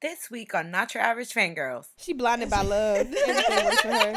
This week on Not Your Average Fangirls. She blinded by love. Everything works for her.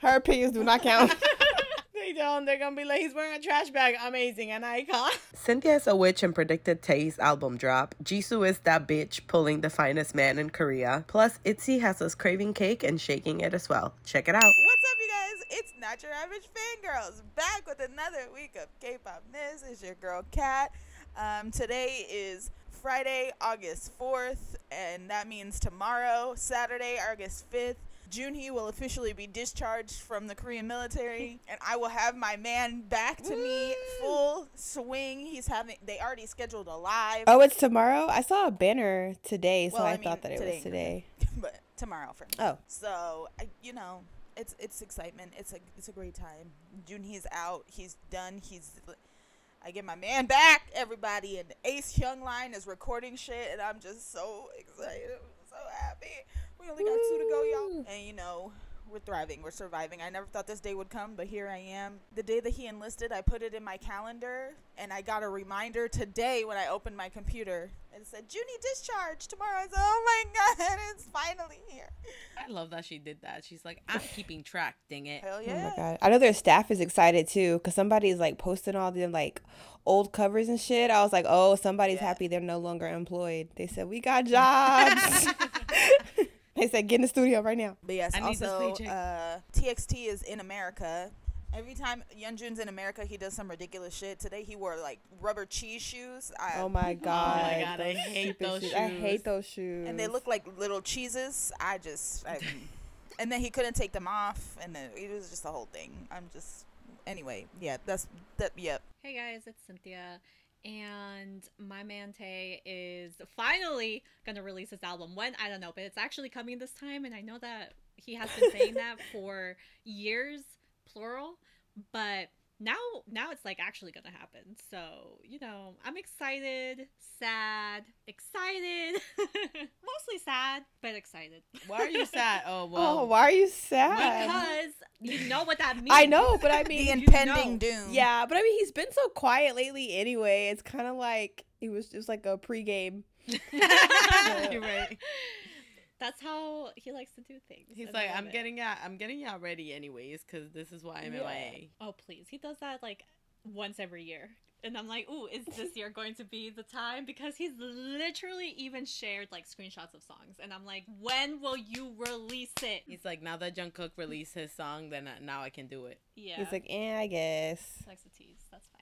Her opinions do not count. they don't. They're gonna be like, he's wearing a trash bag. Amazing, an icon. Cynthia is a witch and predicted Tae's album drop. Jisoo is that bitch pulling the finest man in Korea. Plus, Itzy has us craving cake and shaking it as well. Check it out. What's up, you guys? It's Not Your Average Fangirls back with another week of K-pop news. It's your girl Kat. Um, today is Friday, August 4th, and that means tomorrow, Saturday, August 5th. Junhee will officially be discharged from the Korean military, and I will have my man back to me full swing. He's having, they already scheduled a live, Oh, it's tomorrow? I saw a banner today, so Well, I, I mean, thought that it today. was today. but tomorrow for me. Oh. So, I, you know, it's it's excitement. It's a it's a great time. Junhee's out. He's done. He's I get my man back, everybody, and Ace Young Line is recording shit, and I'm just so excited. I'm so happy. We only got two to go, y'all. And you know, we're thriving, we're surviving. I never thought this day would come, but here I am. The day that he enlisted, I put it in my calendar, and I got a reminder today when I opened my computer. It said, Junie discharge tomorrow. I said, oh my god, it's finally here. I love that she did that. She's like, I'm keeping track. Dang it. Hell yeah. Oh my god! I know their staff is excited too, cause somebody's like posting all them like old covers and shit. I was like, oh, somebody's Yeah. happy they're no longer employed. They said we got jobs. they said get in the studio right now. But yes, I also uh, TXT is in America. Every time Yeonjun's in America, he does some ridiculous shit. Today he wore like rubber cheese shoes. I, Oh my god! God, I hate those shoes. I hate those shoes. and they look like little cheeses. I just, I, and then he couldn't take them off, and then it was just the whole thing. I'm just, anyway, yeah, that's that. Yep. Hey guys, it's Cynthia. And my man Tae is finally gonna release his album. When I don't know, but it's actually coming this time, and I know that he has been saying that for years, plural. But now, now it's like actually gonna happen. So you know, I'm excited, sad, excited, mostly sad, but excited Why are you sad? Oh, oh well. oh, why are you sad? because you know what that means. I know, but I mean The impending know. doom. yeah, but I mean, he's been so quiet lately. Anyway, it's kind of like it was just like a pregame. You're right. That's how he likes to do things. He's like, I'm it. getting y'all, I'm getting y'all ready anyways, because this is why I'm Yeah. MIA. Oh please, he does that like once every year, and I'm like, ooh, is this year going to be the time? Because he's literally even shared like screenshots of songs, and I'm like, when will you release it? He's like, now that Jungkook released his song, then I, now I can do it. Yeah, He's like, eh, I guess. likes to tease. That's fine.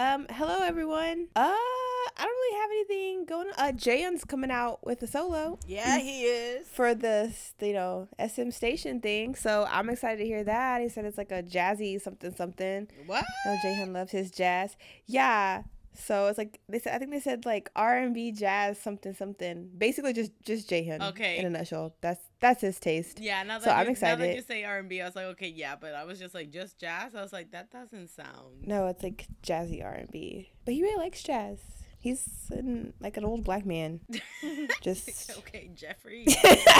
Um, hello everyone. Uh, I don't really have anything going. on. Uh, coming out with a solo Yeah, he is. for the you know SM station thing, so I'm excited to hear that. He said it's like a jazzy something something. What? No, Jaehyun loves his jazz. Yeah. So it's like they said. I think they said like R and B jazz something something. Basically, just just Jaehyun. Okay. In a nutshell, that's that's his taste. Yeah, now that, So I'm excited. Now that excited. you say R&B, I was like, okay, yeah, but I was just like, just jazz? I was like, that doesn't sound... No, it's like jazzy R and B. But he really likes jazz. He's an, like an old black man. Just okay, Jeffrey.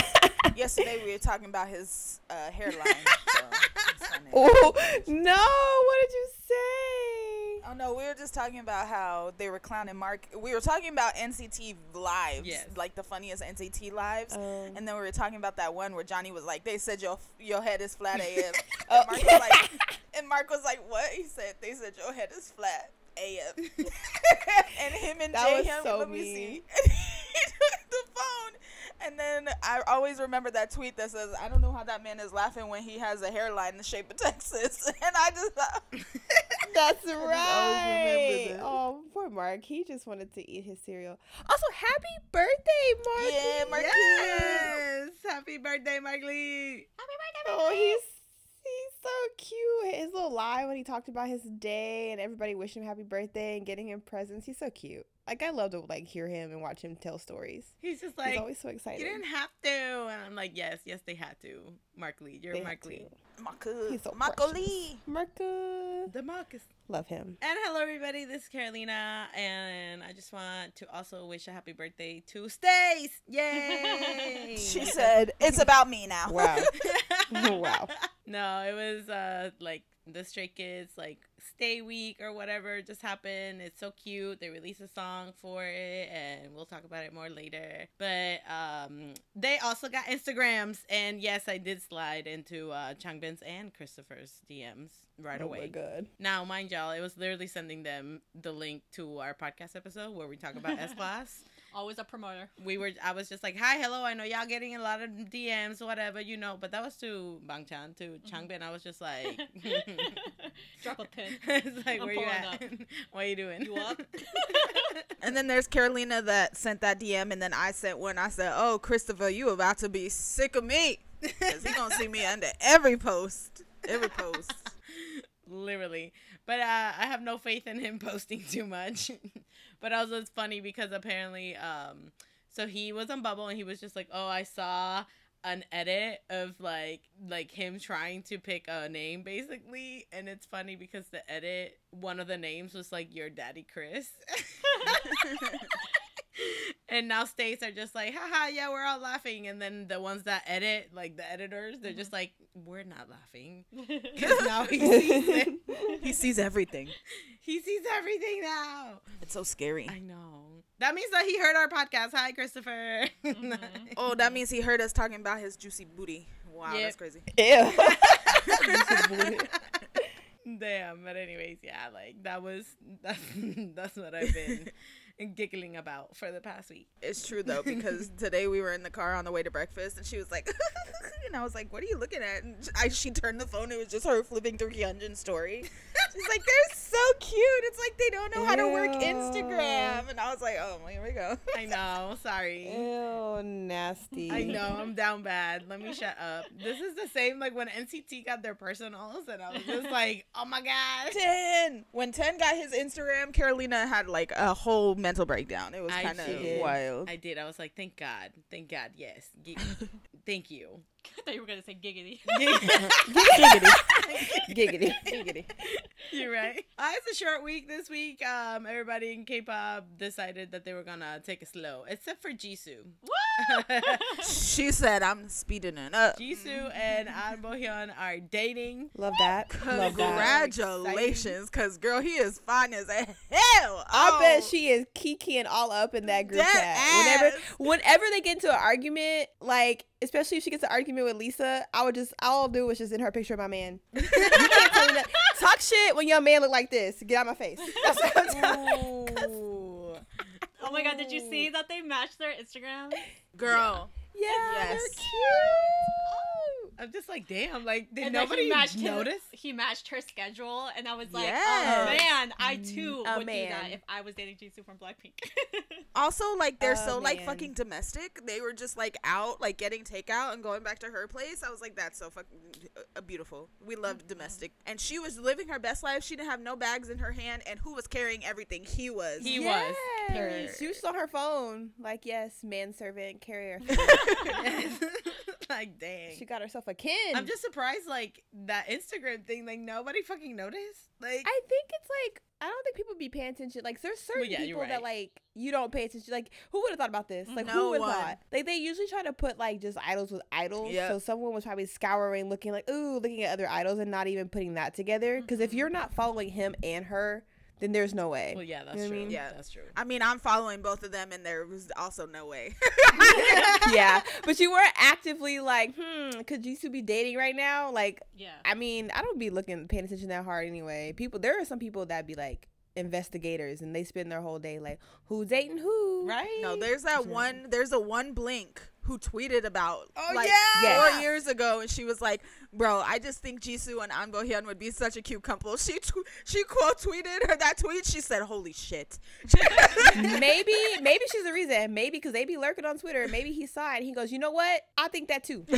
Yesterday we were talking about his uh, hairline. so oh no! What did you say? Oh no, we were just talking about how they were clowning Mark. We were talking about NCT lives, Yes. like the funniest NCT lives. Um, And then we were talking about that one where Johnny was like, "They said your your head is flat AF." And, Mark was like, and Mark was like, "What?" He said, "They said your head is flat AF." and him and That was Jaehyun, so let me mean. see. he took the phone, and then I always remember that tweet that says, "I don't know how that man is laughing when he has a hairline in the shape of Texas." And I just thought, That's right. that. Oh, poor Mark. He just wanted to eat his cereal. Also, happy birthday, Mark. Yeah, Mark. yes! Happy birthday, Mark Lee! Happy birthday. Oh, Mark oh, he's he's so cute. His little lie when he talked about his day and everybody wishing him happy birthday and getting him presents. He's so cute. Like I love to like hear him and watch him tell stories. He's just he's like, always so excited. you didn't have to. And I'm like, yes, yes, they had to. Mark Lee, you're They Mark Lee. to. Marco, He's so Marco precious. Lee. Marcus. The Marcus. Love him. And hello, everybody. This is Carolina, and I just want to also wish a happy birthday to Stays. Yay! She said, "It's about me now." Wow. wow. No, it was uh like the Stray Kids like Stay Week or whatever just happened. It's so cute. They released a song for it, and we'll talk about it more later. But um, they also got Instagrams, and yes, I did slide into uh, Changbin's and Christopher's DMs right Oh away. my god. Now, mind y'all, it was literally sending them the link to our podcast episode where we talk about S class. Always a promoter. We were, I was just like, "Hi, hello. I know y'all getting a lot of DMs, whatever, you know." But that was to Bangchan, to mm-hmm. Changbin. I was just like, Drop a pin. "It's like, I'm where you at? up. what are you doing? You up? And then there's Carolina that sent that DM, and then I sent one. I said, "Oh, Christopher, you about to be sick of me, cause he gonna see me under every post, every post." Literally. But uh, I have no faith in him posting too much. but also it's funny because apparently, um, so he was on Bubble and he was just like, "Oh, I saw an edit of like like him trying to pick a name basically." And it's funny because the edit, one of the names was like your daddy Chris. and now states are just like, haha, yeah, we're all laughing. And then the ones that edit, like the editors, they're just like, we're not laughing. Because now he sees it. he sees everything. He sees everything now. It's so scary. I know. That means that he heard our podcast. Hi, Christopher. Mhm. Oh, that means he heard us talking about his juicy booty. Wow, Yep. that's crazy. Ew. Damn. But anyways, yeah, like that was that's that's what I've been giggling about for the past week. It's true though because today we were in the car on the way to breakfast and she was like, and I was like, "What are you looking at?" And I, she turned the phone. It was just her flipping through Hyunjin's story. She's like, "They're so cute. It's like they don't know how to work Instagram." And I was like, "Oh, here we go." I know. Sorry. Ew, nasty. I know I'm down bad. Let me shut up. This is the same like when NCT got their personals, and I was just like, oh my god. Ten. When Ten got his Instagram, Carolina had like a whole mental breakdown. It was kind of wild. I did. I was like, thank God, thank God, yes, thank you. I thought you were gonna say giggity. Giggity. Giggity. Giggity. You're right. Uh, it's a short week this week. Um, everybody in K-pop decided that they were gonna take it slow, except for Jisoo. she said, "I'm speeding it up." Jisoo and Ahn Bohyun are dating. Love that. Congratulations, cause girl, he is fine as hell. I Oh. bet she is kikiing all up in that group That chat. Whenever, whenever they get into an argument, like especially if she gets an argument with Lisa, I would just all I'll do is just in her picture of my man. you can't tell me that. Talk shit when your man look like this. Get out my face. That's what I'm telling. Ooh. oh my god, did you see that they matched their Instagram? girl. Yeah, they're Yes. cute. I'm just like, damn. Like, did and nobody he matched his- notice? he matched her schedule, and I was like, oh, Yes. oh man, I mm, too A would do that if I was dating Jisoo from Blackpink. Also, like they're Oh, so like fucking domestic. They were just like out, like getting takeout and going back to her place. I was like, that's so fucking uh, uh beautiful. We loved mm-hmm. domestic, and she was living her best life. She didn't have no bags in her hand, and who was carrying everything? He was. He was. Yes. She was on her phone. Like, yes, manservant, carrier. like, dang. she got herself a kin. I'm just surprised, like that Instagram thing. Like nobody fucking noticed. Like, I think it's like I don't think people be paying attention. Like there's certain yeah, you're people that like you don't pay attention. Like who would have thought about this? Like No who would have thought? Like they usually try to put like just idols with idols. Yep. So someone was probably scouring, looking like ooh, looking at other idols and not even putting that together. Because if Mhm. you're not following him and her, then there's no way. well, yeah, that's You know what I true. mean? Yeah. that's true. I mean, I'm following both of them, and there was also no way. yeah, but you weren't actively like, hmm, could Jisoo be dating right now? Like, yeah. I mean, I don't be looking paying attention that hard anyway. People, there are some people that be like investigators and they spend their whole day like, who's dating who? Right? no, there's that Yeah. one. There's a one blink who tweeted about Oh, like yeah! four Yes. years ago, and she was like, "Bro, I just think Jisoo and Ahn Bohyun would be such a cute couple." She tw- she quote tweeted her that tweet. She said, "Holy shit." maybe maybe she's the reason. Maybe because they be lurking on Twitter. Maybe he saw it. And he goes, you know what? I think that too.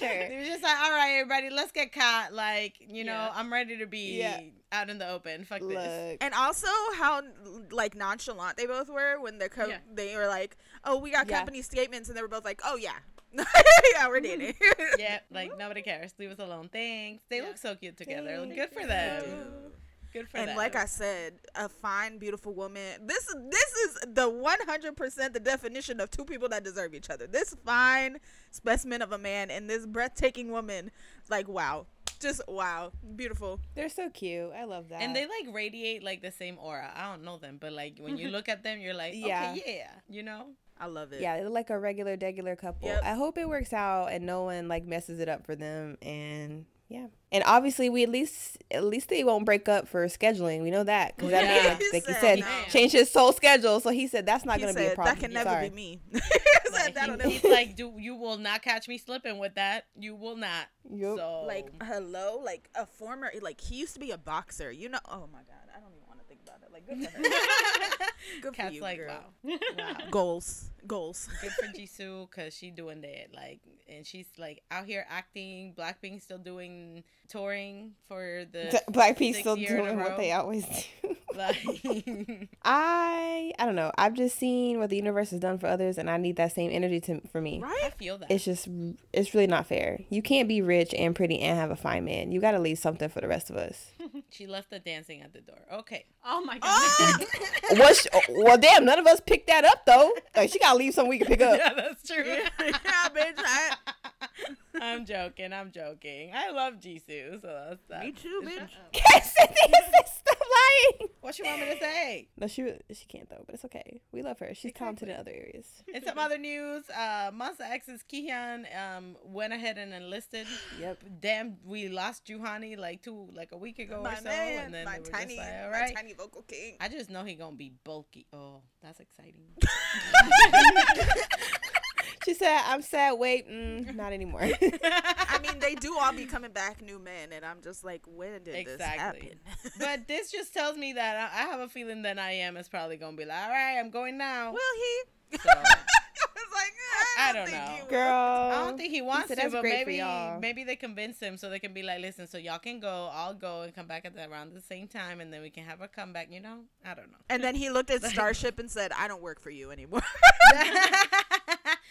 He pursued her. They were just like, all right, everybody, let's get caught. Like, you know, Yeah. I'm ready to be Yeah. out in the open. Fuck this. And also how like nonchalant they both were when they co- Yeah. they were like, "Oh, we got Yeah. company statements," and they were both like, "Oh yeah, yeah, we're mm-hmm. dating." Yeah, like nobody cares. Leave us alone. Thanks. They Yeah. look so cute together. Thank Good for you. them. Good for and them. like I said, a fine, beautiful woman. This is this is the one hundred percent the definition of two people that deserve each other. This fine specimen of a man and this breathtaking woman. Like wow, Just wow, beautiful. They're so cute. I love that. And they like radiate like the same aura. I don't know them, but like when you look at them, you're like, Yeah. okay, yeah, you know. I love it. yeah, they're like a regular, regular couple. Yep. I hope it works out and no one like messes it up for them. And yeah, and obviously we at least at least they won't break up for scheduling. We know that because that Yeah. man, He like you said said, no. changed his whole schedule. So he said that's not He gonna be a problem. that can never Sorry. be me. Like, said that'll he- he's like, do you will not catch me slipping with that. You will not. Yup. So like hello, like a former like he used to be a boxer. You know? Oh my god, I don't even want to think about it. Like good for her. good for Cat's you, like, girl. wow, wow. Goals, goals. Good for Jisoo because she doing that. Like, and she's like out here acting. Blackpink still doing touring for the Blackpink sixth still year doing what they always do. like. I I don't know. I've just seen what the universe has done for others, and I need that same energy to for me. Right, I feel that. It's just it's really not fair. You can't be rich and pretty and have a fine man. You got to leave something for the rest of us. She left the dancing at the door. Okay. Oh my god. Ah! well, sh- well, damn, none of us picked that up though. Like she got to leave something we can pick up. yeah, that's true. yeah, bitch. I, I'm joking. I'm joking. I love Jisoo, so that's that. me too, bitch. Cassidy, stop lying. What you want me to say? No, she she can't though, but it's okay. We love her. She's talented in other areas. In some other news, uh, Monsta X's Kihyun um went ahead and enlisted. Yep. Damn, we lost Juhani like two like a week ago My or so, man, and then my they were tiny, just like, all my tiny vocal king. I just know he gonna be bulky. Oh, that's exciting. She said, "I'm sad. Wait, mm, not anymore." I mean, they do all be coming back new men, and I'm just like, when did this happen? but this just tells me that I, I have a feeling that I.M is probably gonna be like, all right, I'm going now. Will he? So, I was like, eh, I I don't don't, think know. he. Girl, I don't think he wants said, to, but maybe maybe they convince him so they can be like, listen, so y'all can go, I'll go and come back at the, around the same time, and then we can have a comeback. You know, I don't know. And then he looked at Starship and said, I don't work for you anymore.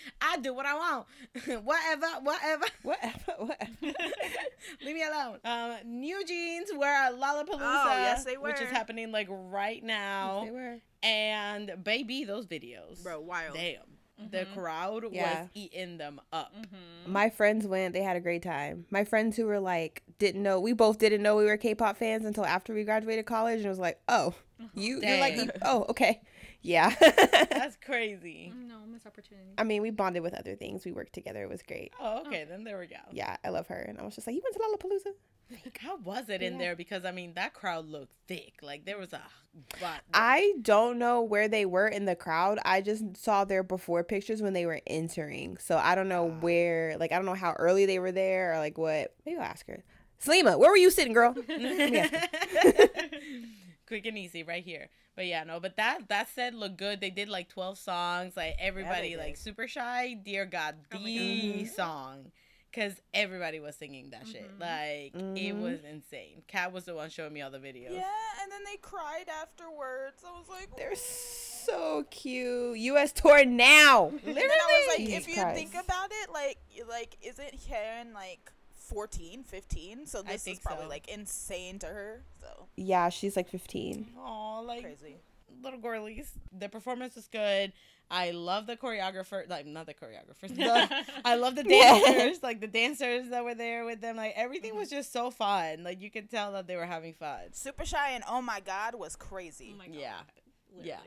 I do what I want. whatever, whatever. whatever, whatever. Leave me alone. Um, New Jeans were at Lollapalooza, Oh, yes, they were. which is happening like right now. They were. And baby, those videos, Bro, wild. Damn, the crowd Yeah. was eating them up. Mm-hmm. My friends went. They had a great time. My friends who were like didn't know. We both didn't know we were K-pop fans until after we graduated college, and it was like, oh, you, you're like, oh, okay, yeah. That's crazy. No missed opportunity. I mean, we bonded with other things. We worked together. It was great. Oh, okay, oh. then there we go. Yeah, I love her, and I was just like, you went to Lollapalooza? How was it in Yeah. there? Because I mean, that crowd looked thick. Like there was a, but I don't know where they were in the crowd. I just saw their before pictures when they were entering. So I don't know ah. where, like, I don't know how early they were there or like what. Maybe I'll ask her. Salima, where were you sitting, girl? me ask quick and easy right here. But yeah, no. But that that said, looked good. They did like twelve songs. Like everybody, did. like super shy. Dear God, Oh the God. song. Cause everybody was singing that shit. Mhm. Like it Mhm. was insane. Kat was the one showing me all the videos. Yeah, and then they cried afterwards. I was like, They're so cute. U.S. tour now. And then I was like, Jesus if you think about it, like, like, isn't Karen like 14, 15? So this is probably so. like insane to her. So Yeah, she's like 15. Oh, like crazy. little girlies. The performance was good. I love the choreographer, like not the choreographers. The, I love the Yeah. dancers, like the dancers that were there with them. Like everything Mm-hmm. was just so fun. Like you could tell that they were having fun. Super shy and oh my god was crazy. Oh my god. Yeah. Yeah.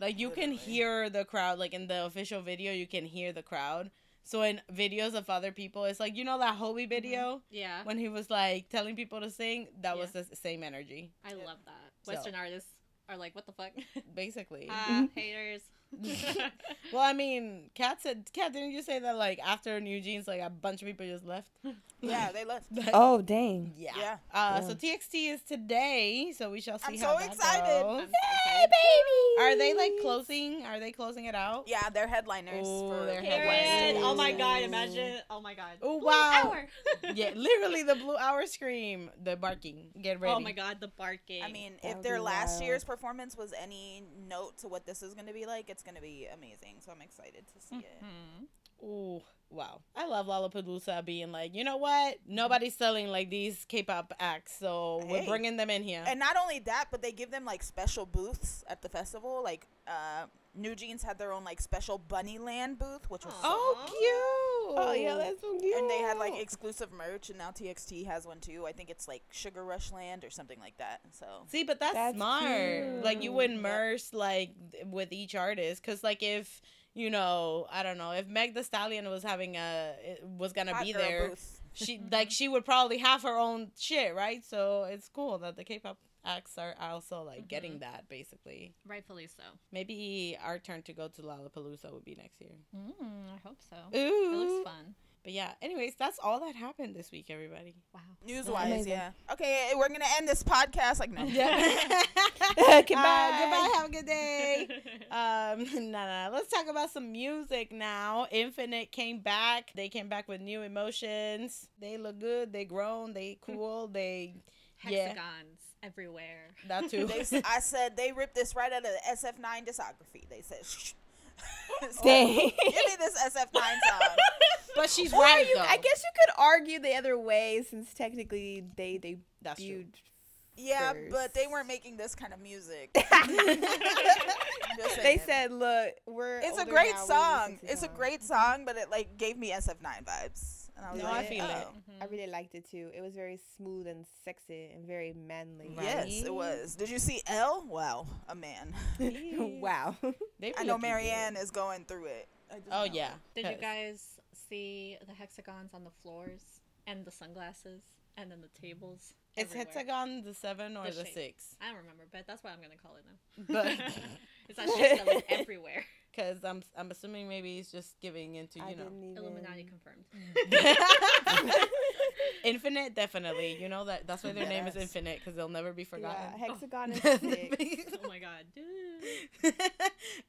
Like you can hear the crowd. Like in the official video, you can hear the crowd. So in videos of other people, it's like you know that Hobi video Yeah. when he was like telling people to sing. That was the same energy, I love that. So- Western artists are like, what the fuck? basically. Ah, haters. Well, I mean, Kat said, Kat, didn't you say that like after New Jeans, like a bunch of people just left? Yeah, they left. Like, Oh, dang. yeah. Yeah. Uh, Yeah. So TXT is today, so we shall see I'm how so that excited. goes. I'm so excited. Are they like closing? Are they closing it out? Yeah, they're headliners Oh, for they're Wednesday. Period. Oh my god, imagine. Oh my god. Oh, wow. hour. yeah, literally the blue hour scream, the barking. Get ready. Oh my god, the barking. I mean, That if their last wild. year's performance was any note to what this is going to be like, it's going to be amazing. So I'm excited to see it. Mhm. Ooh, wow. I love Lollapalooza being like, you know what? Nobody's selling like these K-pop acts, so we're bringing them in here. And not only that, but they give them like special booths at the festival. Like uh, New Jeans had their own like special Bunny Land booth, which was so Oh, cute. Oh yeah, that's so cute. and they had like exclusive merch, and now TXT has one too. I think it's like Sugar Rush Land or something like that. So See, but that's, That's smart. Like you cute. would immerse like with each artist, because like if you know, I don't know, if Meg The Stallion was having a was gonna Hot be girl there, booth. she like she would probably have her own shit, right? So it's cool that the K-pop acts are also like getting that basically. Rightfully so. Maybe our turn to go to Lollapalooza would be next year. Mm, I hope so. Ooh, It looks fun. But yeah, anyways, that's all that happened this week, everybody. Wow. News wise, yeah. Okay, we're gonna end this podcast like no. goodbye. Goodbye. goodbye. Have a good day. Um, nah, nah. Let's talk about some music now. Infinite came back. They came back with new emotions. They look good. They grown. They cool. They yeah, Hexagons everywhere. that too. They, s- I said they ripped this right out of the SF9 discography. They said, Shh. Dang. give me this SF9 song. but she's Or right you, though. I guess you could argue the other way since technically they they That's true. Yeah, First. but they weren't making this kind of music. they said, "Look, we're." it's a great now, song. It's a great mm-hmm. song, but it like gave me SF9 vibes. And I was No, I like, feel it. oh. Mm-hmm. I really liked it too. It was very smooth and sexy and very manly. Right. Yes, it was. Did you see L? Wow, a man. wow. They I know Marianne good. is going through it. I just Oh know. yeah. Did you guys see the hexagons on the floors and the sunglasses and then the tables? It's everywhere? hexagon the seven or The the, six? I don't remember, but that's what I'm gonna call it now. But it's that shit that everywhere. Because I'm I'm assuming maybe he's just giving into I you know didn't even. Illuminati confirmed. Infinite, definitely. You know that that's why their name is Infinite because they'll never be forgotten. Yeah, hexagon is sick. oh my god.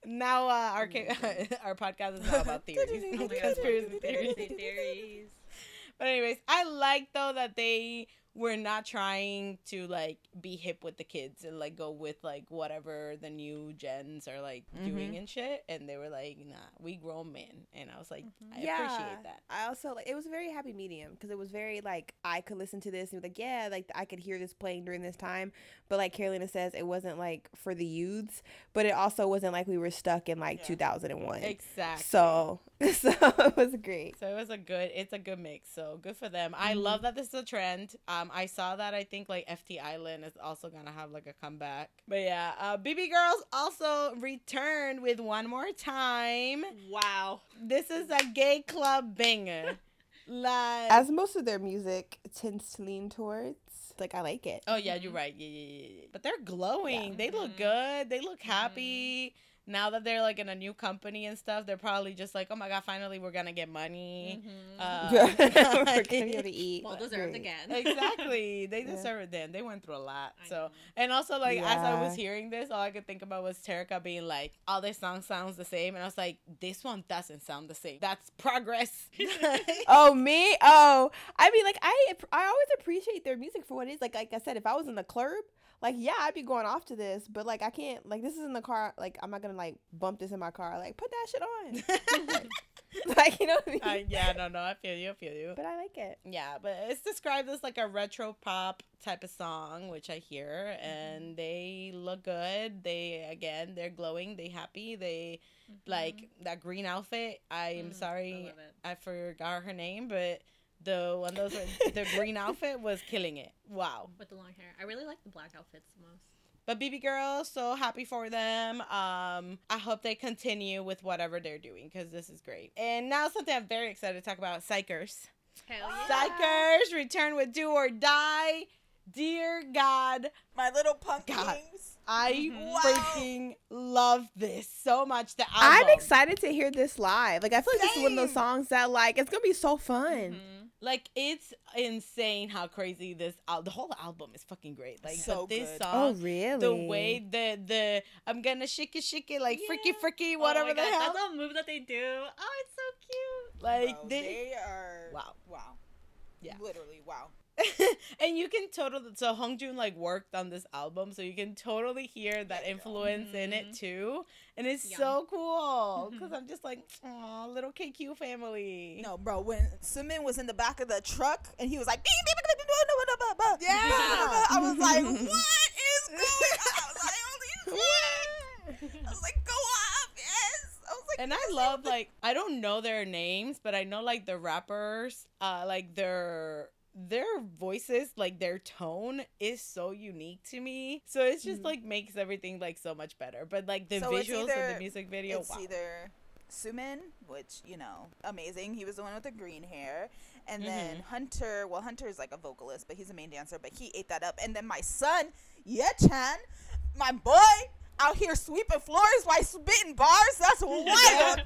now uh, our ca- our podcast is now about theories, Oh my god. conspiracy theories. Conspiracy theories. But anyways, I like though that they were not trying to like be hip with the kids and like go with like whatever the new gens are like mm-hmm. doing and shit. And they were like, "Nah, we grown men," and I was like, mm-hmm. I appreciate that. I also like it was a very happy medium because it was very like I could listen to this and be like, yeah, like I could hear this playing during this time. But like Carolina says, it wasn't like for the youths, but it also wasn't like we were stuck in like Yeah. 2001. Exactly. So so it was great. So it was a good, it's a good mix. So good for them. I love that this is a trend. Um, I saw that. I think like FT Island is also gonna have like a comeback. But yeah, uh, BB Girls also returned with one more time. Wow. This is a gay club banger. Like, As most of their music tends to lean towards, like I like it. oh yeah, you're right. Yeah, yeah, yeah. yeah. But they're glowing. They look Mhm. good. They look happy. Now that they're like in a new company and stuff, they're probably just like, oh my god, finally we're gonna get money. Mhm. Uh, We're gonna be able to eat. well deserved Great. again. exactly. They Yeah. deserve it then. They went through a lot. I So know. and also like as I was hearing this, all I could think about was Terica being like, all their songs sounds the same. And I was like, this one doesn't sound the same. That's progress. Oh me? Oh, I mean, like I I always appreciate their music for what it is. Like like I said, if I was in the club, like yeah, I'd be going off to this. But like I can't. Like this is in the car. Like I'm not gonna like bump this in my car. Like put that shit on. like you know what I mean? Uh, yeah, no, no, I feel you, I feel you. But I like it. Yeah, but it's described as like a retro pop type of song, which I hear, Mm-hmm. and they look good. They again, they're glowing. They happy. They like that green outfit. I am Mm-hmm. Mm, I sorry. I forgot her name, but the one those were, the green outfit was killing it. Wow. With the long hair. I really like the black outfits the most. But BB girls, so happy for them. Um, I hope they continue with whatever they're doing because this is great. And now something I'm very excited to talk about: Xikers. Hell yeah. Xikers return with Do or Die. Dear God, My little punk God. kings. I Wow. freaking love this so much. The album. I'm excited to hear this live. Like I feel like this is one of those songs that like it's gonna be so fun. Mhm. Like it's insane how crazy this al- the whole album is fucking great. Like So but this good. Oh really? the way the the I'm gonna shake it shake it like freaky Yeah. freaky Oh whatever my the God, hell. That little move that they do. Oh, it's so cute. Like Bro, they, they are. Wow. Wow. Yeah. Literally, wow. and you can totally so Hongjoong like worked on this album, so you can totally hear that influence mm-hmm. in it too, and it's so cool because I'm just like, oh, little KQ family. No, bro, when Simon was in the back of the truck and he was like, yeah, I was like, what is going? on? I was like, I was like, go off, yes. I like, and I love like I don't know their names, but I know like the rappers, uh, like their their voices, like their tone is so unique to me. So it's just Mhm. like makes everything like so much better. But like the So visuals of the music video, it's wow. either Sumin, which you know, amazing. He was the one with the green hair, and then Mm-hmm. Hunter. Well, Hunter is like a vocalist, but he's a main dancer. But he ate that up. And then my son, Yechan, my boy, out here sweeping floors while spitting bars. That's wild.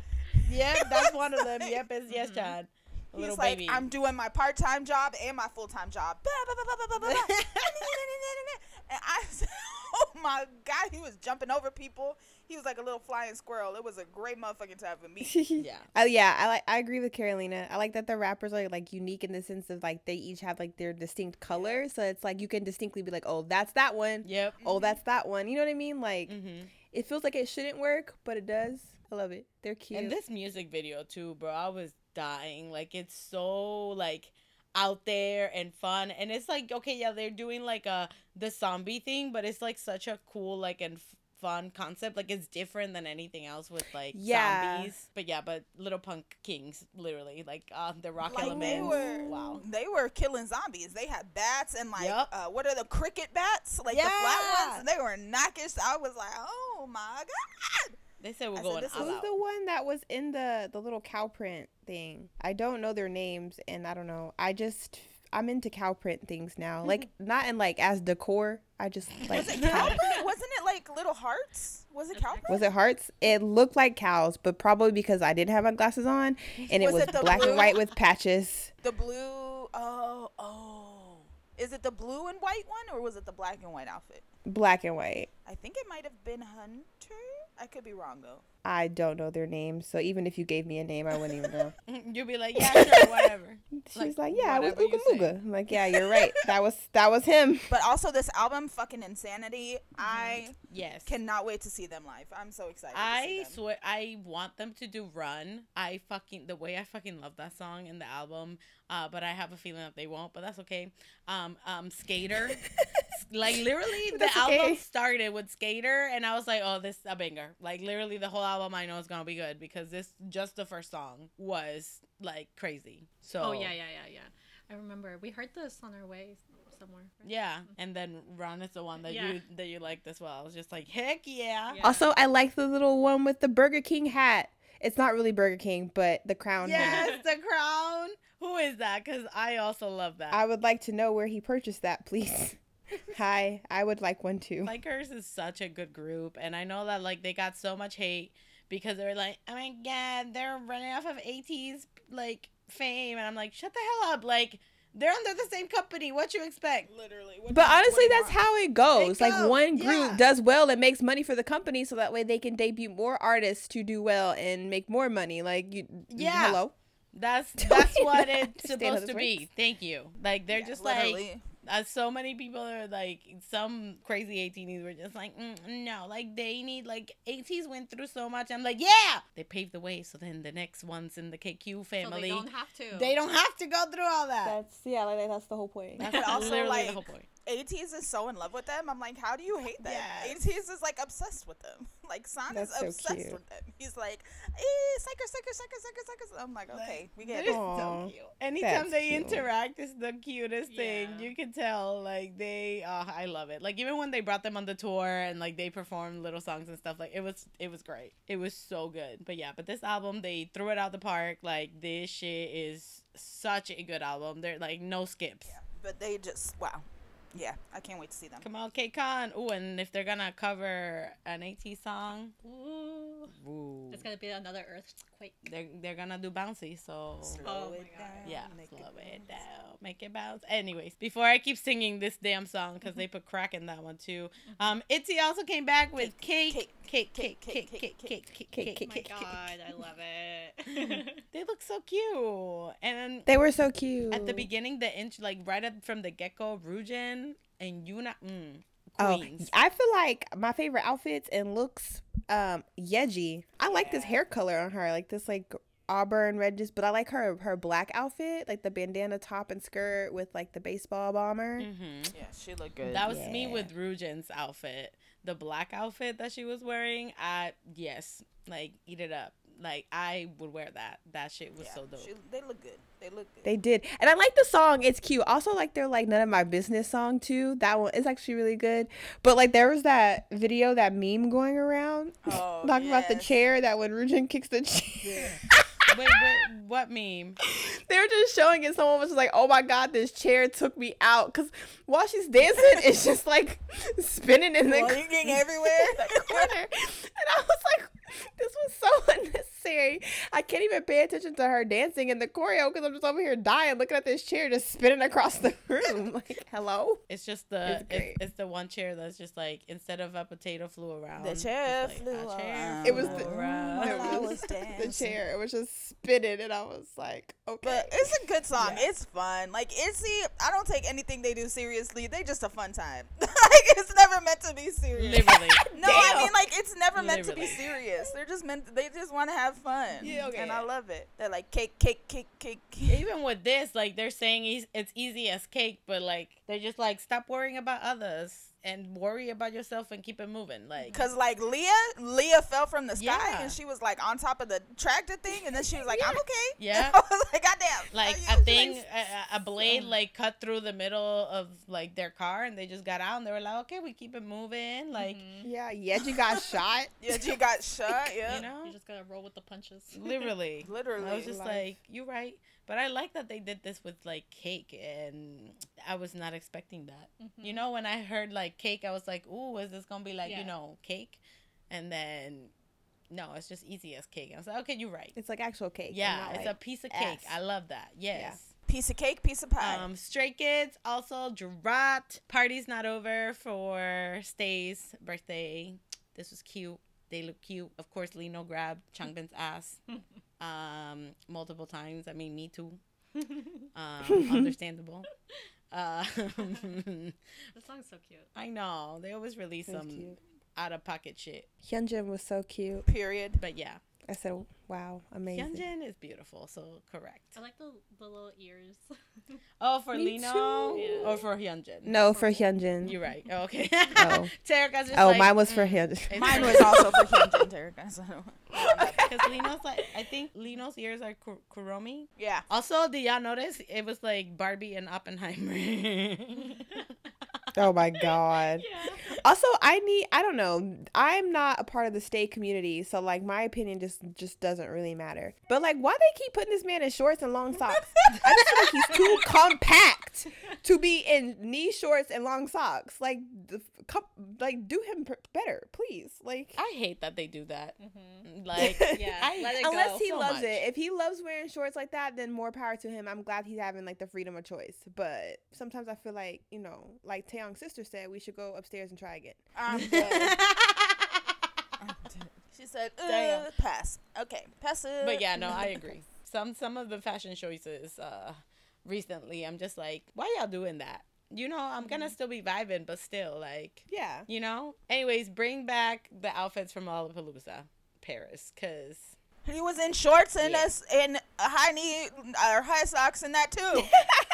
Yep, that's one of them. Yep, it's yes, John. A He's little like, baby. I'm doing my part time job and my full time job. And I, oh my god, he was jumping over people. He was like a little flying squirrel. It was a great motherfucking time for me. yeah. Oh yeah, I like I agree with Carolina. I like that the rappers are like unique in the sense of like they each have like their distinct color. so it's like you can distinctly be like, oh, that's that one. Yep. Oh, that's that one. You know what I mean? Like hmm it feels like it shouldn't work, but it does. I love it. They're cute. And this music video too, bro. I was dying. Like it's so like out there and fun. And it's like okay, yeah, they're doing like a the zombie thing, but it's like such a cool like and f- fun concept. Like it's different than anything else with like Yeah. zombies. But yeah, but Little Punk Kings, literally like uh, the rock Like they elements. were, wow. they were killing zombies. They had bats and like, Yup. uh, what are the cricket bats? Like the flat ones. They were knocking. So I was like, oh my god. They said we're I said, going this all the one that was in the the little cow print thing? I don't know their names, and I don't know. I just I'm into cow print things now. Like not in like as decor. I just like. Was it kinda- cowprint? Wasn't it like little hearts? Was it cowprint? Was it hearts? It looked like cows, but probably because I didn't have my glasses on, and it Was was it black blue? and white with patches. The blue. Oh, oh. Is it the blue and white one, or was it the black and white outfit? Black and white. I think it might have been Hunter. I could be wrong though. I don't know their names, so even if you gave me a name, I wouldn't even know. You'd be like, yeah, sure, whatever. She's Like, like, "Yeah, it was Ooga. Mooga." I'm like, "Yeah, you're right. That was that was him." But also this album, fucking insanity. I Yes. cannot wait to see them live. I'm so excited. to I see them. swear I want them to do Run. I fucking the way I fucking love that song in the album. Uh, but I have a feeling that they won't. But that's okay. Um, um, Skater. like literally, the That's album started with Skater, and I was like, oh, this is a banger. Like literally, the whole album I know is gonna be good because this just the first song was like crazy. So Oh yeah, yeah, yeah, yeah. I remember we heard this on our way somewhere. right? Yeah, and then Run is the one that Yeah. you that you liked as well. I was just like, heck yeah. Yeah. Also, I like the little one with the Burger King hat. It's not really Burger King, but the crown hat. Yes, the crown. Who is that? Because I also love that. I would like to know where he purchased that, please. Hi, I would like one too. Xikers is such a good group, and I know that like they got so much hate because they were like, "Oh my god, they're running off of ATEEZ's like fame," and I'm like, "Shut the hell up!" Like they're under the same company. What you expect? literally. What But do you- what honestly, that's want? how it goes. It like goes, one group yeah. does well and makes money for the company, so that way they can debut more artists to do well and make more money. Like you, Yeah. hello. That's that's what it's supposed this to be. Thank you. Like they're Yeah, just like literally. Uh, so many people are like some crazy 18s were just like mm, no like they need like 18s went through so much. I'm like yeah! They paved the way so then the next ones in the kq So family. they don't have to. they don't have to go through all that. That's yeah, like that's the whole point. that's also, literally like, the whole point ATEEZ is so in love with them. I'm like, how do you hate them? Yes. ATEEZ is like obsessed with them. Like San is That's so obsessed cute. with them. He's like, eh, psycho, psycho, psycho, psycho, psycho. I'm like, okay, we get it. Aw, so cute anytime that's they cute. interact it's the cutest thing you can tell like they uh, i love it like even when they brought them on the tour and like they performed little songs and stuff like it was it was great it was so good but yeah but this album they threw it out the park like this shit is such a good album they're like no skips Yeah, But they just, wow. Yeah, I can't wait to see them. Come on, K Con. Ooh, and if they're gonna cover an ATEEZ song, Ooh. Ooh, It's gonna be another earthquake. they're they're gonna do bouncy. So Slow Oh it down, yeah, make slow it bounce. down, make it bounce. Anyways, before I keep singing this damn song because they put crack in that one too. Um, Itzy also came back with cake, cake, cake, cake, cake, cake, cake, cake, cake, cake. Oh my god, I love it. They look so cute, and They were so cute. at the beginning, the inch like right up from the get go, Ryujin and Yuna, mm, Oh. I feel like my favorite outfits and looks, um, Yeji. I like this hair color on her, like this like auburn red, just. But I like her her black outfit, like the bandana top and skirt with like the baseball bomber. Mm-hmm. Yeah, she looked good. That was me with Ryujin's outfit. The black outfit that she was wearing. I yes, like eat it up. Like I would wear that. That shit was Yeah, so dope. she, they look good. They look good. They did. And I like the song. It's cute. Also like they're like none of my business song too. That one is actually really good. But like there was that video, that meme going around Oh, talking about the chair that when Ryujin kicks the chair. Wait, wait, what meme? they were just showing it. Someone was just like, "Oh my god, this chair took me out." Because while she's dancing, it's just like spinning in the, Boinging everywhere. the corner, and I was like, "This was so unnecessary." I can't even pay attention to her dancing in the choreo because I'm just over here dying, looking at this chair just spinning across the room. Like, hello. It's just the It's it's, it's, the one chair that's just like instead of a potato flew around. The chair like, flew a chair around. It was the- around. it I was was The chair, it was just spinning, and I was like, "Okay." But it's a good song. Yeah. It's fun. Like Itzy, I don't take anything they do seriously. They just a fun time. like it's never meant to be serious. Literally. No, I mean like it's never meant to be serious. They're just meant. They just want to have fun. Yeah, okay. And I love it. They're like cake, cake, cake, cake. cake. Even with this, like they're saying it's easy as cake, but like they're just like stop worrying about others and worry about yourself and keep it moving. Like Cause like Lia, Lia fell from the sky Yeah. and she was like on top of the tractor thing, and then she was like, "I'm okay." Yeah. I was like, "Goddamn!" like a thing, like, a, a blade like cut through the middle of like their car, and they just got out and they were like, okay, we keep it moving. Mm-hmm. Like yeah, Yeji got shot. Yeah, she got shot. Yeah, you know, You just gotta roll with the punches. literally. literally. I was just Life. like, you're right. But I like that they did this with like cake, and I was not expecting that. Mm-hmm. You know, when I heard like cake, I was like, ooh, is this gonna be like Yeah. you know cake? And then no, it's just easy as cake. I was like, okay, you're right. It's like actual cake. Yeah, not, it's like- a piece of cake. ass. I love that. Yes. piece of cake, piece of pie. Um, Stray Kids also dropped. Party's not over for Stay's birthday. This was cute. They look cute. Of course, Lee Know grabbed Changbin's ass um, multiple times. I mean, me too. Um, understandable. Uh, The song's so cute. I know they always release some cute. out of pocket shit, Hyunjin was so cute. Period. but yeah, I said, "Wow, amazing." Hyunjin is beautiful. So correct. I like the, the little ears. Oh, for Me Lee Know too. Yeah. or for Hyunjin? No, for Hyunjin. You're right. Okay. Oh. Terika's just Oh, like, mine was for mm. Hyunjin. Mine was also for Hyunjin Terika. So. Because Lee Know's like, I think Lee Know's ears are Kur- Kuromi. Yeah. Also, did y'all notice it was like Barbie and Oppenheimer? Oh my god. Also, I need I don't know. I'm not a part of the state community, so like my opinion just just doesn't really matter. But like why they keep putting this man in shorts and long socks? I just feel like he's too compact to be in knee shorts and long socks. Like the, com- like do him p- better, please. Like I hate that they do that. Mm-hmm. Like, Yeah, I, let it Unless go he so loves much. it. If he loves wearing shorts like that, then more power to him. I'm glad he's having like the freedom of choice. But sometimes I feel like, you know, like Taeyong's sister said, we should go upstairs and try again. I'm dead. I'm dead. She said, uh, Damn. pass. Okay, pass it. but yeah, no, I agree. Some some of the fashion choices uh recently, I'm just like, why y'all doing that? You know, I'm gonna still be vibing, but still, like, Yeah. you know. Anyways, bring back the outfits from Lollapalooza, Paris, cause He was in shorts and Yeah. a s and a high knee or high socks and that too.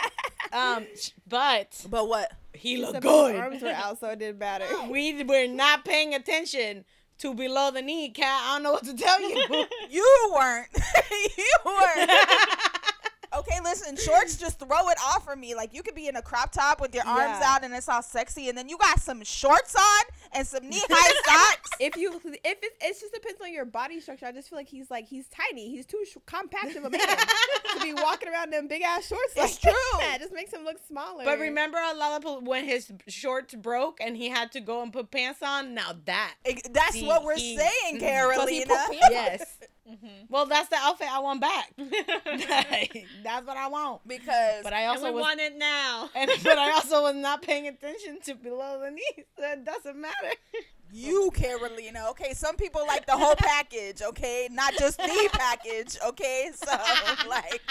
um, but but what? he looked good. arms were out, so it didn't matter. we were not paying attention to below the knee, cat. I don't know what to tell you. You weren't. you weren't. Okay, listen, shorts just throw it off for me. Like you could be in a crop top with your arms Yeah. out and it's all sexy, and then you got some shorts on and some knee high socks. If you, if it, it just depends on your body structure. I just feel like he's like he's tiny. He's too sh- compact of a man to be walking around in big ass shorts. It's like true. That. It just makes him look smaller. but remember on Lollapalooza when his shorts broke and he had to go and put pants on? Now that. Ex- That's See, what we're he- saying, Mhm. Carolina. Yes. Mm-hmm. Well, that's the outfit I want back. that's what I want. Because But I also was want it now. and but I also was not paying attention to below the knee. So it doesn't matter. You, Carolina, okay, some people like the whole package, okay, not just the package, okay. So like,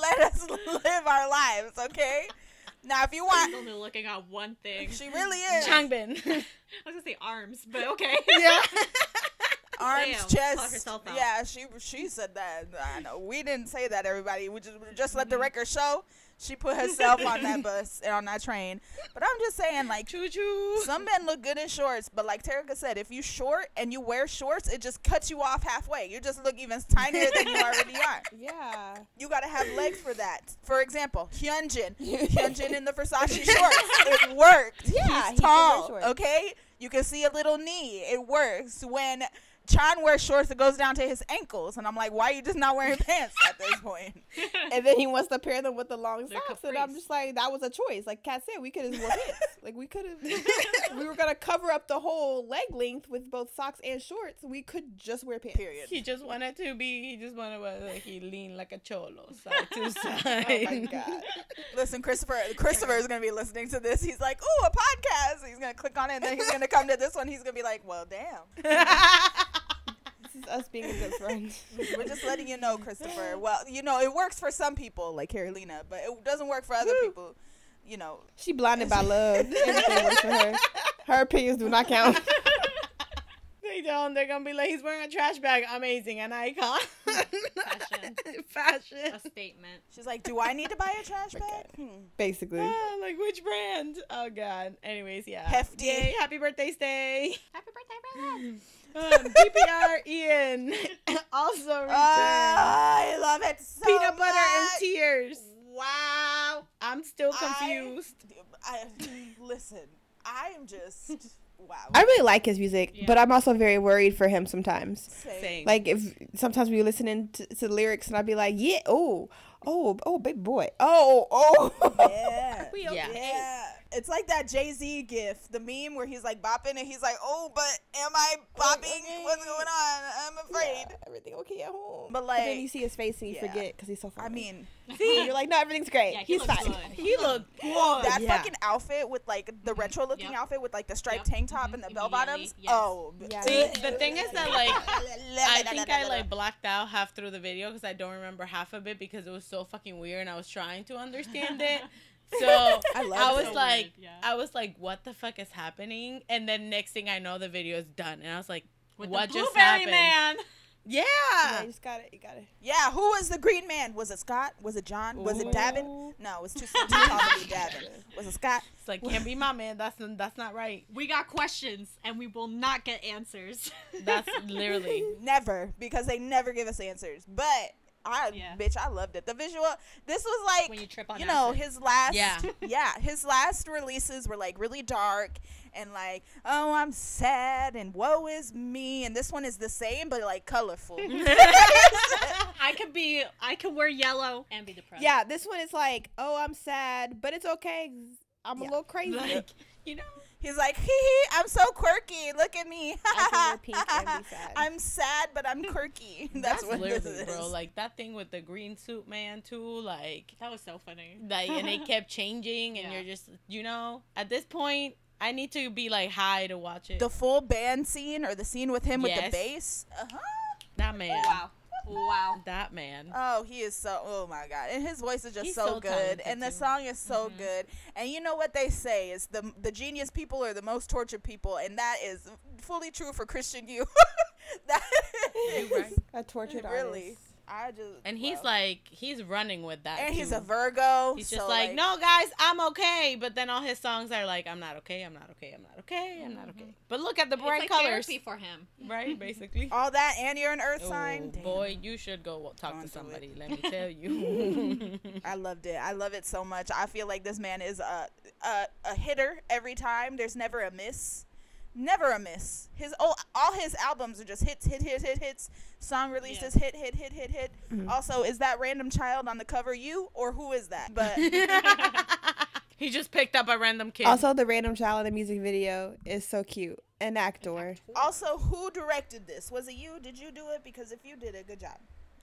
let us live our lives, okay. Now, if you He's want, only looking at one thing. she really is. Changbin. I was gonna say arms, but okay. yeah. arms, Damn, chest. Yeah, she she said that. I know we didn't say that. Everybody, we just just let Mm-hmm. the record show. She put herself on that bus and on that train. But I'm just saying, like, Choo choo. some men look good in shorts, but like Terika said, if you short and you wear shorts, it just cuts you off halfway. You just look even tinier than you already are. Yeah. You gotta have legs for that. For example, Hyunjin. Hyunjin in the Versace shorts. It worked. Yeah, He's can tall. Okay? You can see a little knee. It works. When Chan wears shorts that goes down to his ankles, and I'm like, why are you just not wearing pants at this point? And then he wants to pair them with the long They're socks, and I'm just like, that was a choice. Like Kat said, we could have wore pants. Like we could have, we were gonna cover up the whole leg length with both socks and shorts. We could just wear pants. Period. He just wanted to be. He just wanted to like he leaned like a cholo, side to side. Oh my god. Listen, Christopher. Christopher is gonna be listening to this. He's like, "Ooh, a podcast." He's gonna click on it, and then he's gonna come to this one. He's gonna be like, "Well, damn." This is us being a good friend. We're just letting you know, Christopher. Well, you know, it works for some people, like Carolina, but it doesn't work for other people. You know, She blinded by love. Everything works for her. Her opinions do not count. they don't. They're gonna be like, he's wearing a trash bag. Amazing, an icon. Fashion. Fashion. A statement. she's like, "Do I need to buy a trash bag?" Hmm. Basically. Ah, like which brand? Oh god. Anyways, yeah. Hefty. Yay, happy birthday, stay. Happy birthday, Brad. Um, DPR Ian also returned. I love it so Peanut butter and tears. Wow. I'm still confused. I, listen, I am just wow. I really like his music, Yeah. but I'm also very worried for him sometimes. Same. Same. Like if sometimes we listening to, to the lyrics and I'd be like, yeah, oh, oh, oh, big boy, oh, oh. Yeah. We yeah. okay. It's like that Jay Z gif, the meme where he's like bopping and he's like, "Oh, but am I bopping? okay. What's going on? I'm afraid." Yeah, everything okay at home. But, like, then you see his face and you yeah. forget because he's so funny. I mean, And you're like, no, everything's great. Yeah, he he's fine. good. He looked good. that yeah. fucking outfit with like the Mhm. retro looking Yep. outfit with like the striped Yep. tank top Mhm. and the bell bottoms. yes. Oh, Yeah. See, the thing is that like I think I like blacked out half through the video because I don't remember half of it because it was so fucking weird and I was trying to understand it. So I I was So like, yeah. I was like, what the fuck is happening? And then next thing I know, the video is done, and I was like, With what the just happened? man. Yeah. Yeah, you just got it. You got it. Yeah, who was the green man? Was it Scott? Was it John? Was it Davin? No, it was too, too tall to be Davin. Was it Scott? It's like can't be my man. That's that's not right. We got questions and we will not get answers. That's literally. Never, because they never give us answers. But I, Yeah. bitch, I loved it. The visual. This was like, when you trip on you know, acid. his last, Yeah. yeah, his last releases were like really dark and like, oh, I'm sad and woe is me. And this one is the same, but like colorful. I could be I could wear yellow and be depressed. Yeah, this one is like, oh, I'm sad, but it's okay. I'm Yeah. a little crazy. like you know. He's like, hee hee, I'm so quirky. Look at me. I can and be sad. I'm sad, but I'm quirky. That's, That's, what this literally, is. bro. Like that thing with the green suit man too. Like That was so funny. like and it kept changing and Yeah. you're just you know at this point i need to be like high to watch it the full band scene or the scene with him with the bass. Uh-huh. that man Wow. Wow. that man Oh, he is so. Oh my god, and his voice is just He's so, so good, and the too. song is so Mhm. good. And you know what they say is the the genius people are the most tortured people, and that is fully true for Christian Yu. that You right. A tortured Really? artist. I just and he's wow. like he's running with that and he's a Virgo. he's just so, like, no guys i'm okay but then all his songs are like i'm not okay i'm not okay i'm not okay i'm not okay mm-hmm. but look at the bright it's like colors therapy for him. right basically all that, and you're an Earth Oh, sign. Damn. boy you should go talk Going to somebody let me tell you I loved it. I love it so much. I feel like this man is a a, a hitter every time. There's never a miss. Never a miss. His all, all his albums are just hits, hit, hit, hit, hits. Song releases, hit, hit, hit, hit, hit. Mhm. Also, is that random child on the cover you or who is that? But he just picked up a random kid Also, the random child in the music video is so cute. An actor. also, who directed this? Was it you? Did you do it? Because if you did it, good job.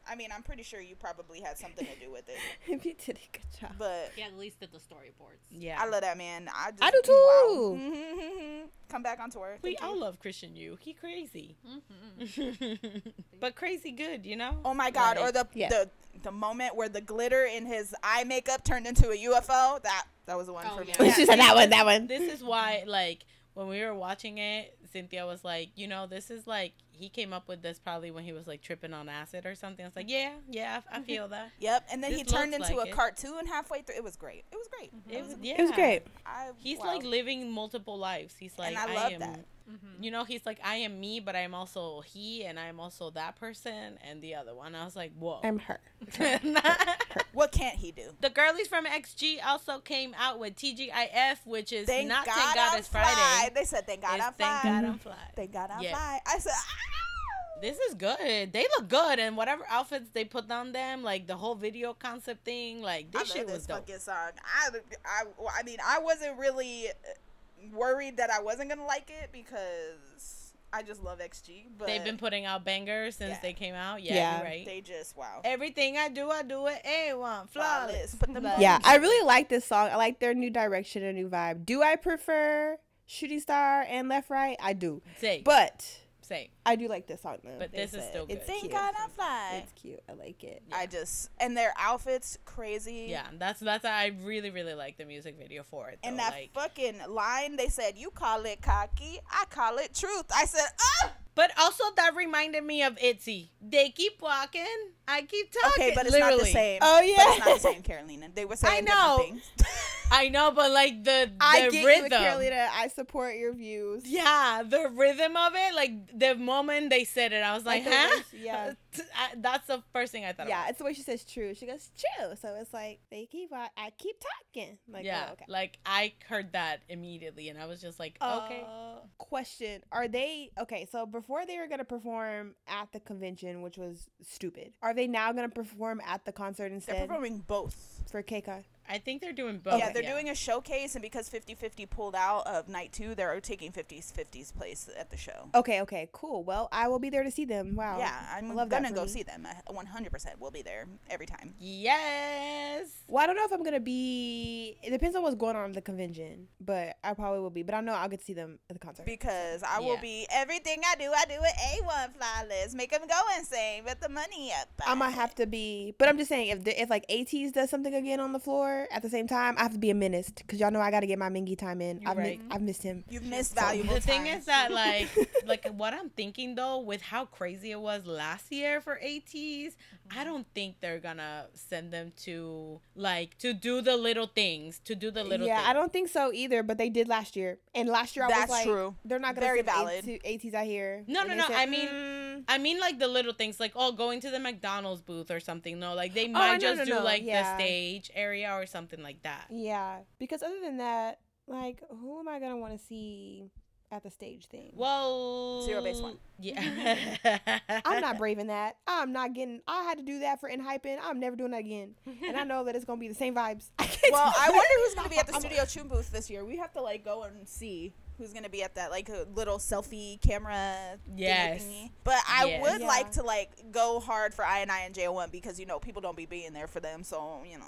I mean, I'm pretty sure you probably had something to do with it. If you did a good job. But He at least did the storyboards. yeah I love that man. I, just, I do wow. too. Come back on tour. we all love Christian Yu he crazy Mm-hmm. but crazy good, you know. Oh my god! Like, or the Yeah. the the moment where the glitter in his eye makeup turned into a UFO. That that was the one Oh, for me. yeah. she said that one, that one. this is why, like, when we were watching it, Cynthia was like, you know, this is like he came up with this probably when he was like tripping on acid or something. I was like, mm-hmm. yeah, yeah, I, I feel that. Yep. And then he turned into like a it. cartoon halfway through. It was great. It was great. Mm-hmm. It was, yeah. It was great. I, He's wow. like living multiple lives. He's like, And I love am, that. Mm-hmm. You know, he's like, I am me, but I'm also he, and I'm also that person, and the other one. I was like, whoa. I'm her. What can't he do? the girlies from XG also came out with TGIF, which is Thank not God, Thank God I'm It's fly. Friday. They said thank God It's I'm Thank fly. God I'm fly. Thank God I'm Yeah. fly. I said. "Ah." This is good. They look good, and whatever outfits they put on them, like the whole video concept thing, like I this love shit was this dope. fucking song. I, I, well, I mean, I wasn't really worried that I wasn't gonna like it because I just love XG. But They've been putting out bangers since Yeah. they came out. Yeah, Yeah. you're right. they just wow. Everything I do, I do it A1 flawless. Put them Yeah. I really like this song. I like their new direction and new vibe. Do I prefer Shooting Star and Left Right? I do, Say, but say. I do like this song though. But this is said still it's good. Thank cute. God I'm fly. It's cute. I like it. I just and their outfits crazy. Yeah, that's that's I really really like the music video for it. And that like, fucking line, they said, "You call it cocky, I call it truth." I said, "Oh, but also that reminded me of Itzy. They keep walking, I keep talking. okay, but it's literally. not the same." Oh, but it's not the same, Carolina. They were saying I know. different things. I know, but like the the I get rhythm. you, Carolina. I support your views. Yeah, the rhythm of it, like the moment they said it, I was like, Like huh? way yeah. I- that's the first thing I thought. Yeah, about. it's the way she says true. She goes true, so it's like they keep. I, I keep talking. Like, yeah, oh, okay. like I heard that immediately, and I was just like, okay. Uh, question: Are they okay? So before they were gonna perform at the convention, which was stupid, are they now gonna perform at the concert instead? They're performing both. for KCON? I think they're doing both. Yeah, they're doing a showcase, and because 50-50 pulled out of night two, they're taking 50's 50's place at the show. Okay, okay, cool. Well, I will be there to see them. Wow. Yeah, I'm I love gonna go me. see them. Uh, 100% will be there every time. Yes. Well, I don't know if I'm gonna be. It depends on what's going on at the convention, but I probably will be. But I know I'll get to see them at the concert. Because I will Yeah. be everything I do, I do it A1 flawless. Make them go insane, but the money up. I might have to be, but I'm just saying if the, if like ATEEZ does something again on the floor at the same time, I have to be a menace because y'all know I got to get my Mingi time in. You're I've mi- I've missed him. You've missed So- valuable The thing is that like like what I'm thinking though, with how crazy it was last year for ATEEZ, I don't think they're gonna send them to like to do the little things, to do the little yeah, things. I don't think so either. But they did last year, and last year I That's was like, true. they're not gonna Very send valid. AT- ATEEZ out here. No, no, no, said, I mean- mm, I mean like the little things, like oh going to the McDonald's booth or something. No, like they Oh, might no, just no, do no, like yeah. the stage area or something like that. yeah, because other than that, like, who am I gonna want to see at the stage thing? Well, Zero base one. Yeah, I'm not braving that. I'm not getting. I had to do that for ENHYPEN. I'm never doing that again. And I know that it's gonna be the same vibes. I well, I wonder who's going to be at the Studio Choom booth this year. We have to like go and see who's going to be at that like a little selfie camera. Yes. thingy. But I Yes. would Yeah. like to like go hard for INI and JO1 because you know people don't be being there for them, so you know.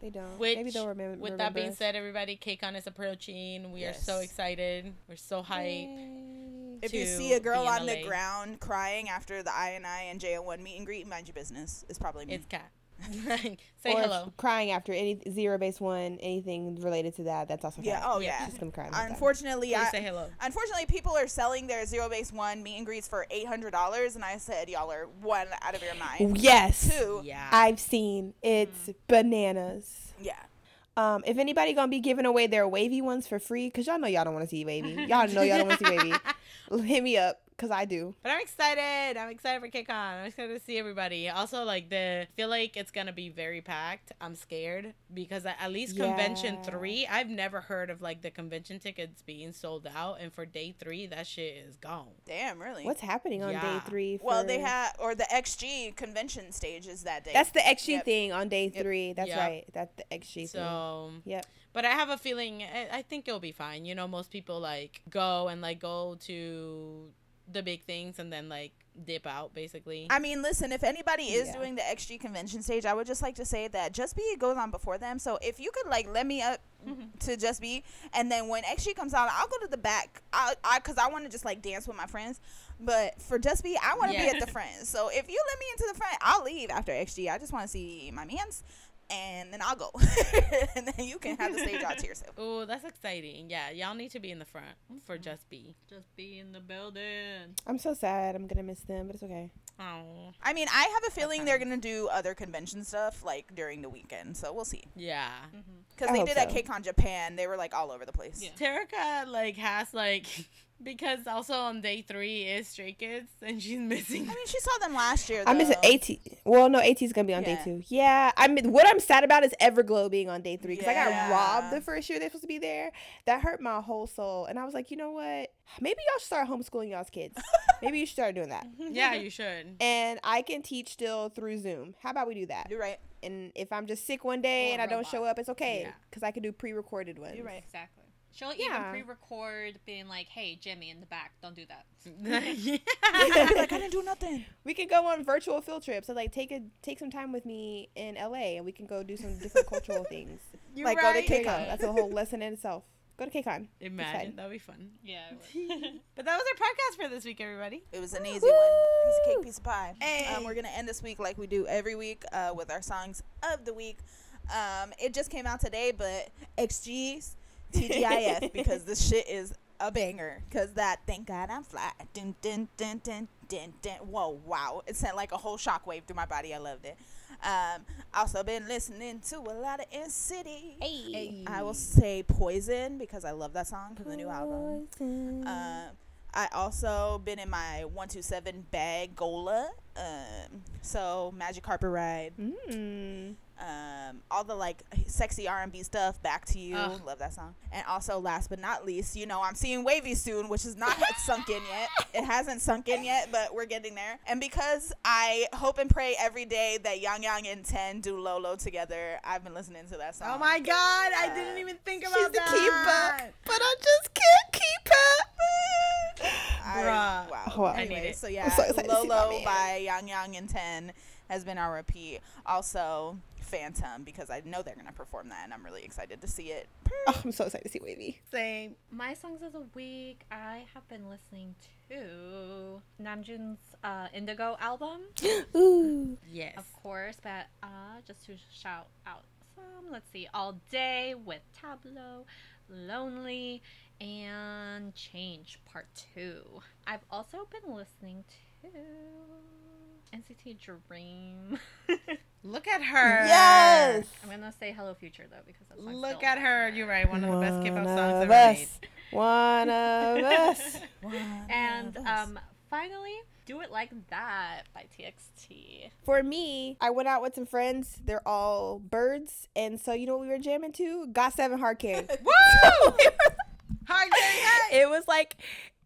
They don't. Which, Maybe they'll remember. with that being us. said, everybody, KCON is approaching. We are so excited. We're so hyped. If you see a girl be in on the ground crying after the INI and JO1 meet and greet, mind your business. It's probably me. It's Kat. Say Or hello. Crying after any zero base one, anything related to that. That's also yeah. fine. Oh Yeah. yeah. She's gonna cry. Unfortunately, I, say hello. Unfortunately, people are selling their zero base one meet and greets for eight hundred dollars, and I said, y'all are one out of your mind. Yes. Two, Yeah. I've seen it's bananas. yeah. Um, if anybody gonna be giving away their WayV ones for free, cause y'all know y'all don't want to see WayV. Y'all know y'all don't want to see WayV. Hit me up, cause I do. But I'm excited. I'm excited for KCON. I'm excited to see everybody. Also, like the feel like it's gonna be very packed. I'm scared because at at least convention three, I've never heard of like the convention tickets being sold out, and for day three, that shit is gone. Damn, really. What's happening on Yeah. day three? well, they for- have or the XG convention stage is that day. That's the XG Yep. thing on day Yep. three. That's Yep. right. That's the XG thing. So, Yep. but I have a feeling I, I think it'll be fine. You know, most people like go and like go to the big things and then like dip out basically. I mean, listen, if anybody is Yeah. doing the XG convention stage, I would just like to say that JUST B goes on before them. So if you could like let me up mm-hmm. to JUST B, and then when XG comes out, I'll go to the back. I, I, cause I want to just like dance with my friends. But for JUST B, I want to Yeah. be at the front. So if you let me into the front, I'll leave after XG. I just want to see my man's. And then I'll go, and then you can have the stage all to yourself. Oh, that's exciting. Yeah, y'all need to be in the front for JUST B. Just be in the building. I'm so sad. I'm gonna miss them, but it's okay. Oh, I mean, I have a feeling they're gonna do other convention stuff like during the weekend, so we'll see. yeah. Mm-hmm. Because I they hope did at so. KCON Japan, they were like all over the place. Yeah. Terica like has like because also on day three is Stray Kids and she's missing. I mean, she saw them last year. I'm missing. AT. Well, no, AT is gonna be on day two. Yeah, I'm. What I'm sad about is Everglow being on day three because I got robbed the first year they're supposed to be there. That hurt my whole soul, and I was like, you know what? Maybe y'all should start homeschooling y'all's kids. Maybe you should start doing that. yeah, you should. And I can teach still through Zoom. How about we do that? You're right. And if I'm just sick one day Or and I don't robot. show up, it's okay Yeah. because I can do pre-recorded ones. You're right. Exactly. She'll Yeah. even pre-record being like, "Hey, Jimmy, in the back, don't do that." yeah. Like, I didn't do nothing. We can go on virtual field trips. So like take a take some time with me in LA and we can go do some different cultural things. You're Like, go to right. There you go. KCON. That's a whole lesson in itself. Go to KCON. Imagine that'd be fun. Yeah. But that was our podcast for this week, everybody. It was an easy one. Piece of cake, piece of pie. Um, we're gonna end this week like we do every week uh, with our songs of the week. Um, it just came out today, but XG's TGIF because this shit is a banger. Cause that thank God I'm fly. Dun, dun, dun, dun, dun, dun. Whoa, wow! It sent like a whole shockwave through my body. I loved it. Um, also been listening to a lot of NCT. Hey. I will say Poison because I love that song from the new album. Um, I also been in my one two seven bag Gola. Um, so Magic Carpet Ride. Mm. Um, all the like sexy R and B stuff. Back to you. Ugh. Love that song. And also, last but not least, you know I'm seeing WayV soon, which is not sunk in yet. It hasn't sunk in yet, but we're getting there. And because I hope and pray every day that Yang Yang and Ten do Lolo together, I've been listening to that song. Oh my god, I didn't even think about She's the that. keeper, but I just can't keep her. I, Bruh. wow. Wow. I need Anyway, it. so yeah, so excited to see my Lolo by Yang Yang and Ten has been our repeat. Also, Phantom because I know they're gonna perform that, and I'm really excited to see it. Oh, I'm so excited to see WayV. Same. My songs of the week, I have been listening to Namjoon's uh, Indigo album, Ooh. Yes. of course, but uh, just to shout out some, let's see, All Day with Tablo, Lonely, and Change Part 2. I've also been listening to NCT Dream. Look at her. Yes. I'm gonna say Hello Future though because that's my Look still at her. You're right. One of the best K-pop One songs of ever us. One of us. And um, finally, Do It Like That by TXT. For me, I went out with some friends. They're all birds, and so you know what we were jamming to? Got Seven Hard Carry. Woo! Hard carry, hey! it was like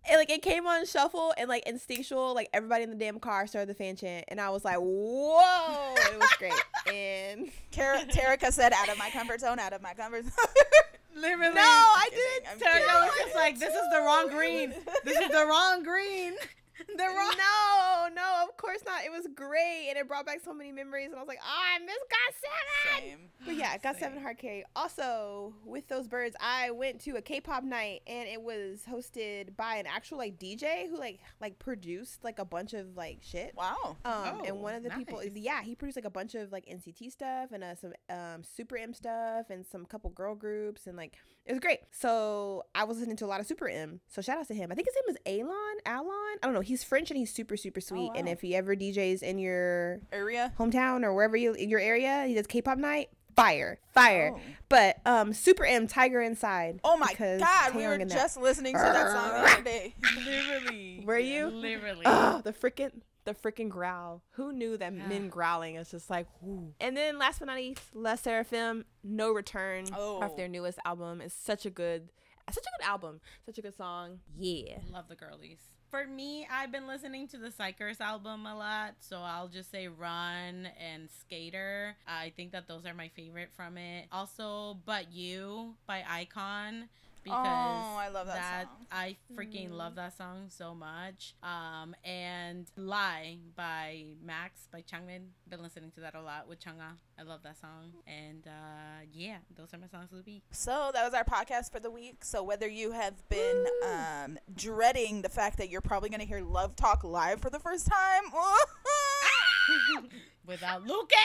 it, like it came on shuffle and like instinctual like everybody in the damn car started the fan chant and i was like whoa it was great and Kara- Tarika said, "Out of my comfort zone, out of my comfort zone." Literally. no i didn't Tarek was just like, this is the wrong green. This is the wrong green. The wrong. no no of course not it was great and it brought back so many memories and i was like oh i miss got seven Same. But yeah, got Same. seven hard carry. Also, with those birds, I went to a K-pop night and it was hosted by an actual like DJ who like like produced like a bunch of like shit. Wow. Um, Oh, and one of the people, nice. yeah, he produced like a bunch of like NCT stuff and uh, some um Super M stuff and some couple girl groups and like it was great. So I was listening to a lot of Super M. So shout out to him. I think his name is Alon. Alon. I don't know. He's French and he's super super sweet. And wow. if he ever DJs in your Area. hometown or wherever you in your area, he does K-pop night. Fire, fire. Oh. But um, Super M, Tiger Inside. Oh my because God, we were in that. just listening to that song the other day. Literally. Were you? Literally. Oh, the freaking the freaking growl. Who knew that Yeah. men growling is just like whoo. And then last but not least, LE SSERAFIM, No Return Oh. off their newest album. is such a good such a good album. Such a good song. Yeah. Love the girlies. For me, I've been listening to the Xikers album a lot, so I'll just say Run and Skater. I think that those are my favorite from it. Also, But You by iKON because Oh, I love that song. I freaking love that song so much. Um, and Lie by Max by Changmin. Been listening to that a lot with Chang'a. I love that song. And uh, yeah, those are my songs of the week. So that was our podcast for the week. So whether you have been um, dreading the fact that you're probably going to hear Love Talk live for the first time, Without Lucas.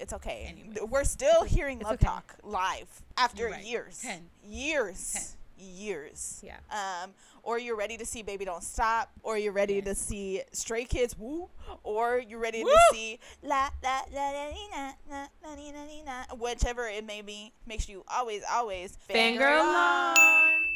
It's okay. Anyways. We're still hearing It's Love okay. Talk live after Right. years. Ten. Years. Years. Yeah. Um, or you're ready to see Baby Don't Stop, or you're ready to see Stray Kids Woo, or you're ready Woo! to see La La La La Dee, Na Na Na Dee, Na Dee, Na, whichever it may be, makes you always always Fangirl on.